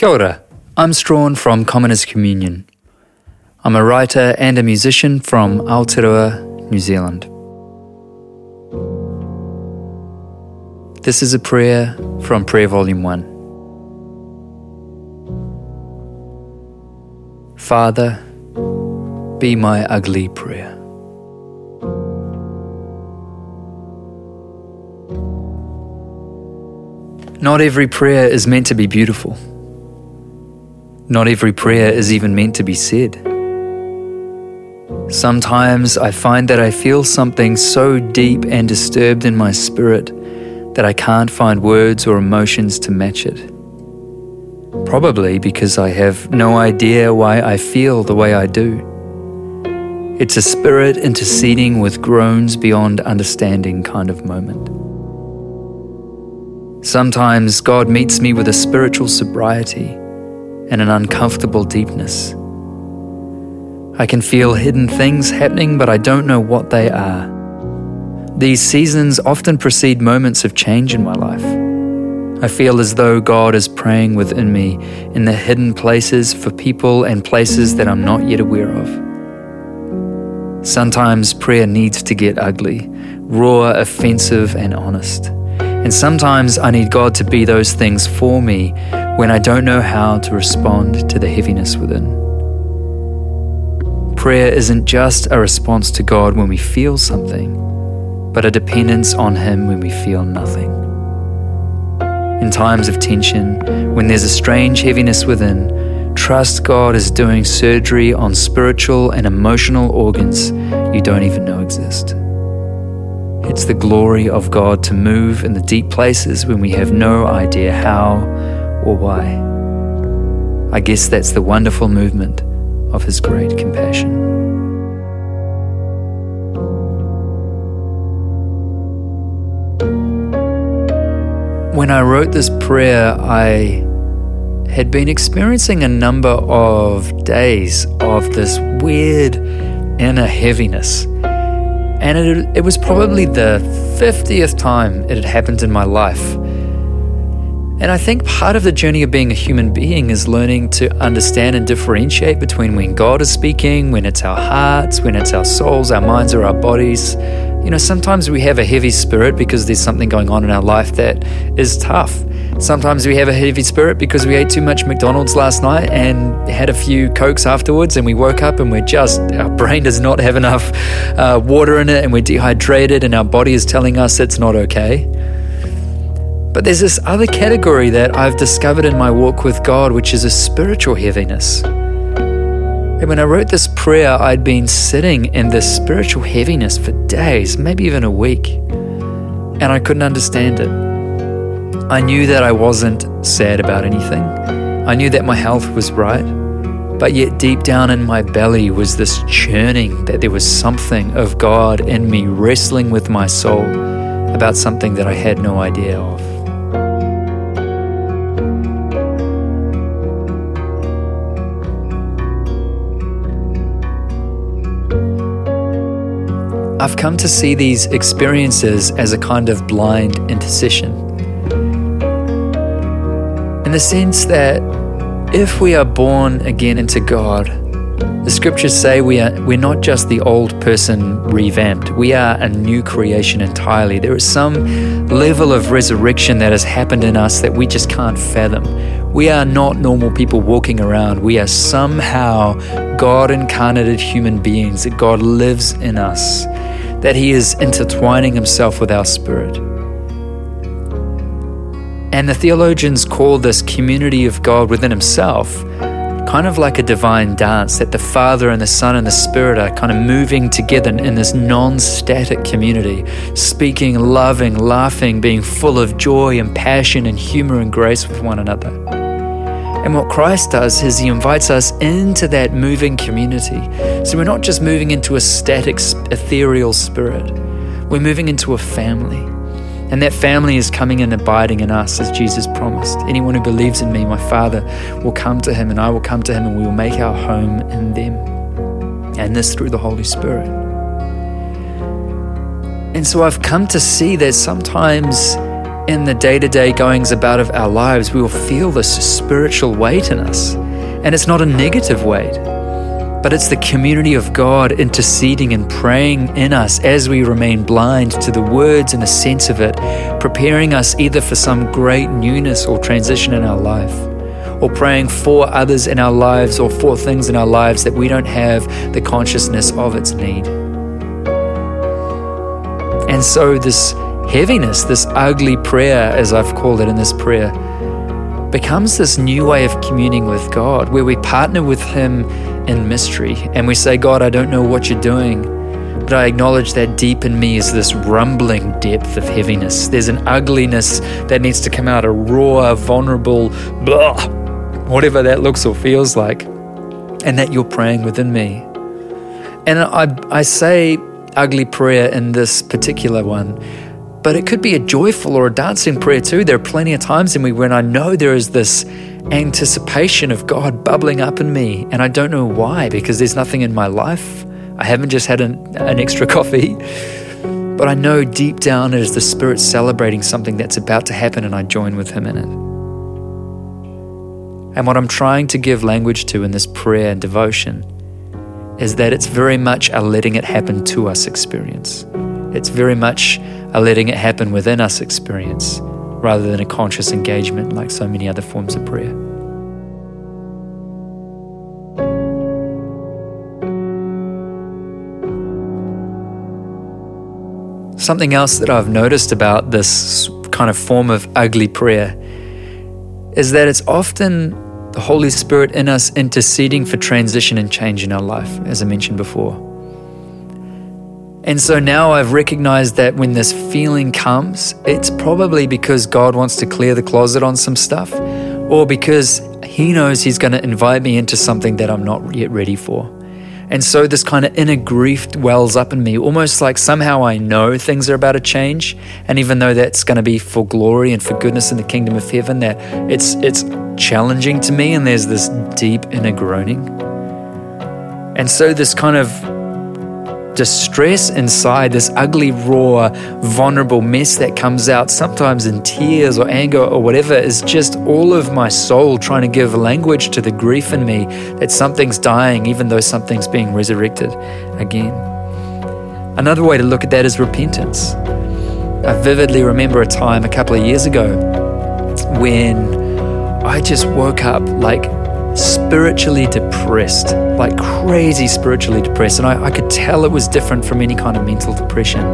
Kia ora. I'm Strahan from Commoners Communion. I'm a writer and a musician from Aotearoa, New Zealand. This is a prayer from Prayer Volume 1. Father, be my ugly prayer. Not every prayer is meant to be beautiful. Not every prayer is even meant to be said. Sometimes I find that I feel something so deep and disturbed in my spirit that I can't find words or emotions to match it. Probably because I have no idea why I feel the way I do. It's a spirit interceding with groans beyond understanding kind of moment. Sometimes God meets me with a spiritual sobriety and an uncomfortable deepness. I can feel hidden things happening, but I don't know what they are. These seasons often precede moments of change in my life. I feel as though God is praying within me in the hidden places for people and places that I'm not yet aware of. Sometimes prayer needs to get ugly, raw, offensive, and honest. And sometimes I need God to be those things for me when I don't know how to respond to the heaviness within. Prayer isn't just a response to God when we feel something, but a dependence on Him when we feel nothing. In times of tension, when there's a strange heaviness within, trust God is doing surgery on spiritual and emotional organs you don't even know exist. It's the glory of God to move in the deep places when we have no idea how or why. I guess that's the wonderful movement of His great compassion. When I wrote this prayer, I had been experiencing a number of days of this weird inner heaviness and it, it was probably the 50th time it had happened in my life. And I think part of the journey of being a human being is learning to understand and differentiate between when God is speaking, when it's our hearts, when it's our souls, our minds, or our bodies. You know, sometimes we have a heavy spirit because there's something going on in our life that is tough. Sometimes we have a heavy spirit because we ate too much McDonald's last night and had a few Cokes afterwards, and we woke up and we're just, our brain does not have enough uh, water in it, and we're dehydrated, and our body is telling us it's not okay. But there's this other category that I've discovered in my walk with God, which is a spiritual heaviness. And when I wrote this prayer, I'd been sitting in this spiritual heaviness for days, maybe even a week, and I couldn't understand it. I knew that I wasn't sad about anything. I knew that my health was right. But yet, deep down in my belly was this churning that there was something of God in me wrestling with my soul about something that I had no idea of. I've come to see these experiences as a kind of blind intercession in the sense that if we are born again into God, the scriptures say we are we're not just the old person revamped. We are a new creation entirely. There is some level of resurrection that has happened in us that we just can't fathom. We are not normal people walking around. We are somehow God incarnated human beings, that God lives in us, that He is intertwining Himself with our spirit. And the theologians call this community of God within Himself kind of like a divine dance that the Father and the Son and the Spirit are kind of moving together in this non static community, speaking, loving, laughing, being full of joy and passion and humor and grace with one another. And what Christ does is He invites us into that moving community. So we're not just moving into a static, ethereal spirit, we're moving into a family. And that family is coming and abiding in us as Jesus promised. Anyone who believes in me, my Father, will come to him, and I will come to him, and we will make our home in them. And this through the Holy Spirit. And so I've come to see that sometimes in the day to day goings about of our lives, we will feel this spiritual weight in us. And it's not a negative weight, but it's the community of God interceding and praying in us as we remain blind to the words and the sense of it, preparing us either for some great newness or transition in our life, or praying for others in our lives or for things in our lives that we don't have the consciousness of its need. And so, this heaviness, this ugly prayer, as I've called it in this prayer, becomes this new way of communing with God where we partner with Him in mystery and we say, God, I don't know what you're doing, but I acknowledge that deep in me is this rumbling depth of heaviness. There's an ugliness that needs to come out, a raw, vulnerable, blah, whatever that looks or feels like, and that you're praying within me. And I, I say ugly prayer in this particular one but it could be a joyful or a dancing prayer too. There are plenty of times in me when I know there is this anticipation of God bubbling up in me, and I don't know why because there's nothing in my life. I haven't just had an, an extra coffee, but I know deep down it is the Spirit celebrating something that's about to happen, and I join with Him in it. And what I'm trying to give language to in this prayer and devotion is that it's very much a letting it happen to us experience. It's very much a letting it happen within us experience rather than a conscious engagement like so many other forms of prayer. Something else that I've noticed about this kind of form of ugly prayer is that it's often the Holy Spirit in us interceding for transition and change in our life, as I mentioned before. And so now I've recognized that when this feeling comes, it's probably because God wants to clear the closet on some stuff, or because He knows He's going to invite me into something that I'm not yet ready for. And so this kind of inner grief wells up in me, almost like somehow I know things are about to change. And even though that's going to be for glory and for goodness in the kingdom of heaven, that it's it's challenging to me and there's this deep inner groaning. And so this kind of distress inside, this ugly, raw, vulnerable mess that comes out, sometimes in tears or anger or whatever, is just all of my soul trying to give language to the grief in me that something's dying, even though something's being resurrected again. Another way to look at that is repentance. I vividly remember a time a couple of years ago when I just woke up like spiritually depressed, like crazy spiritually depressed. And I, I, could tell it was different from any kind of mental depression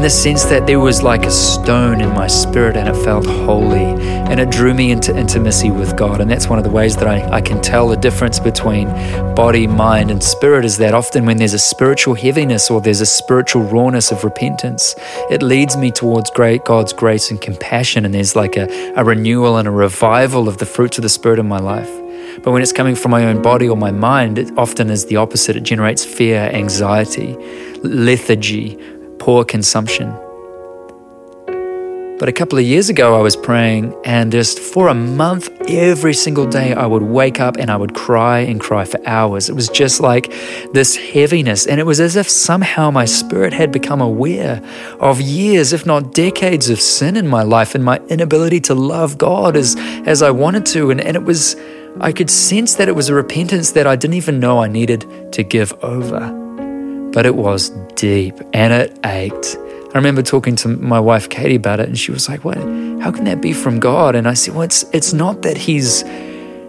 in the sense that there was like a stone in my spirit and it felt holy and it drew me into intimacy with God. And that's one of the ways that I, I can tell the difference between body, mind, and spirit is that often when there's a spiritual heaviness or there's a spiritual rawness of repentance, it leads me towards great God's grace and compassion. And there's like a, a renewal and a revival of the fruits of the Spirit in my life. But when it's coming from my own body or my mind, it often is the opposite. It generates fear, anxiety, lethargy, poor consumption. But a couple of years ago, I was praying, and just for a month, every single day, I would wake up and I would cry and cry for hours. It was just like this heaviness, and it was as if somehow my spirit had become aware of years, if not decades, of sin in my life and my inability to love God as, as I wanted to. And, and it was, I could sense that it was a repentance that I didn't even know I needed to give over but it was deep and it ached. I remember talking to my wife Katie about it, and she was like, "What? How can that be from God?" And I said, "Well, it's it's not that He's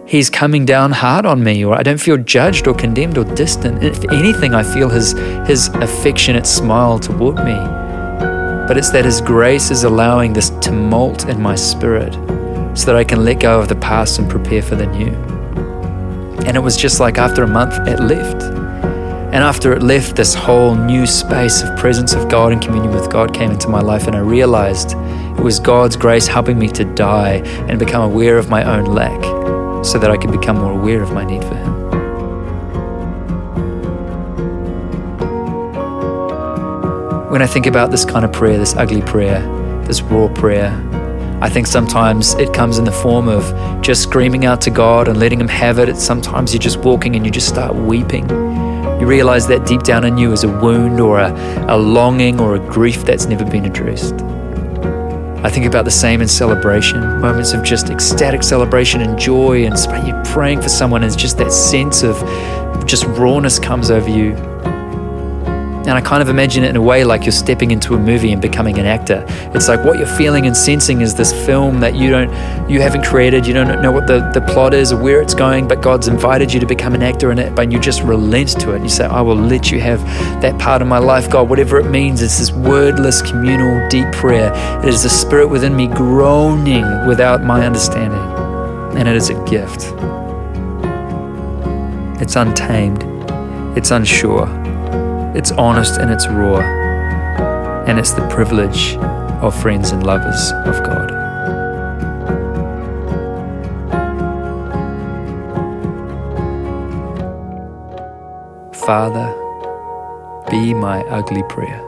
He's coming down hard on me, or I don't feel judged or condemned or distant. If anything, I feel His His affectionate smile toward me. But it's that His grace is allowing this tumult in my spirit, so that I can let go of the past and prepare for the new." And it was just like after a month, it left. And after it left, this whole new space of presence of God and communion with God came into my life, and I realized it was God's grace helping me to die and become aware of my own lack so that I could become more aware of my need for Him. When I think about this kind of prayer, this ugly prayer, this raw prayer, I think sometimes it comes in the form of just screaming out to God and letting Him have it. It's sometimes you're just walking and you just start weeping you realize that deep down in you is a wound or a, a longing or a grief that's never been addressed. I think about the same in celebration, moments of just ecstatic celebration and joy, and you're praying for someone, and just that sense of just rawness comes over you. And I kind of imagine it in a way like you're stepping into a movie and becoming an actor. It's like what you're feeling and sensing is this film that you don't, you haven't created. You don't know what the, the plot is or where it's going, but God's invited you to become an actor in it. But you just relent to it and you say, "I will let you have that part of my life, God, whatever it means." It's this wordless, communal, deep prayer. It is the Spirit within me groaning without my understanding, and it is a gift. It's untamed. It's unsure it's honest and it's raw. And it's the privilege of friends and lovers of God. Father, be my ugly prayer.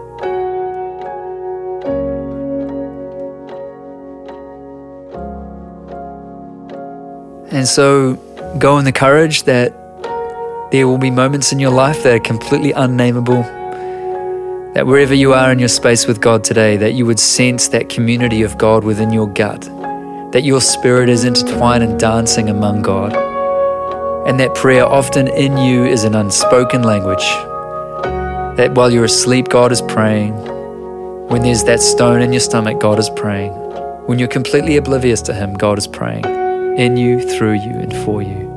And so go in the courage that there will be moments in your life that are completely unnameable. That wherever you are in your space with God today, that you would sense that community of God within your gut, that your spirit is intertwined and dancing among God, and that prayer often in you is an unspoken language. That while you're asleep, God is praying. When there's that stone in your stomach, God is praying. When you're completely oblivious to Him, God is praying in you, through you, and for you.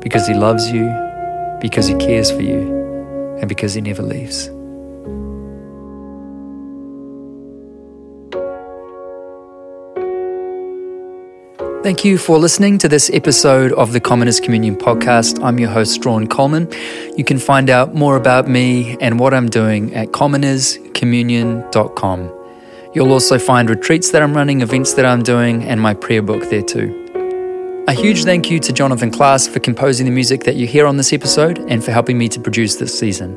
Because He loves you, because He cares for you and because He never leaves. Thank you for listening to this episode of the Commoners Communion podcast. I'm your host, Strahan Coleman. You can find out more about me and what I'm doing at commonerscommunion.com. You'll also find retreats that I'm running, events that I'm doing, and my prayer book there too. A huge thank you to Jonathan Class for composing the music that you hear on this episode and for helping me to produce this season.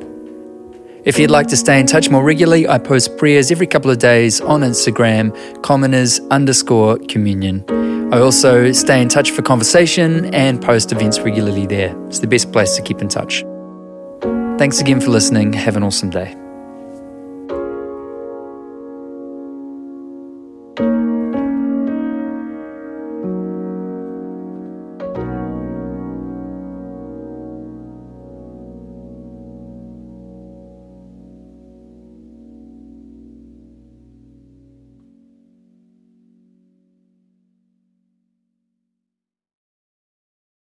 If you'd like to stay in touch more regularly, I post prayers every couple of days on Instagram, commoners underscore communion. I also stay in touch for conversation and post events regularly there. It's the best place to keep in touch. Thanks again for listening. Have an awesome day.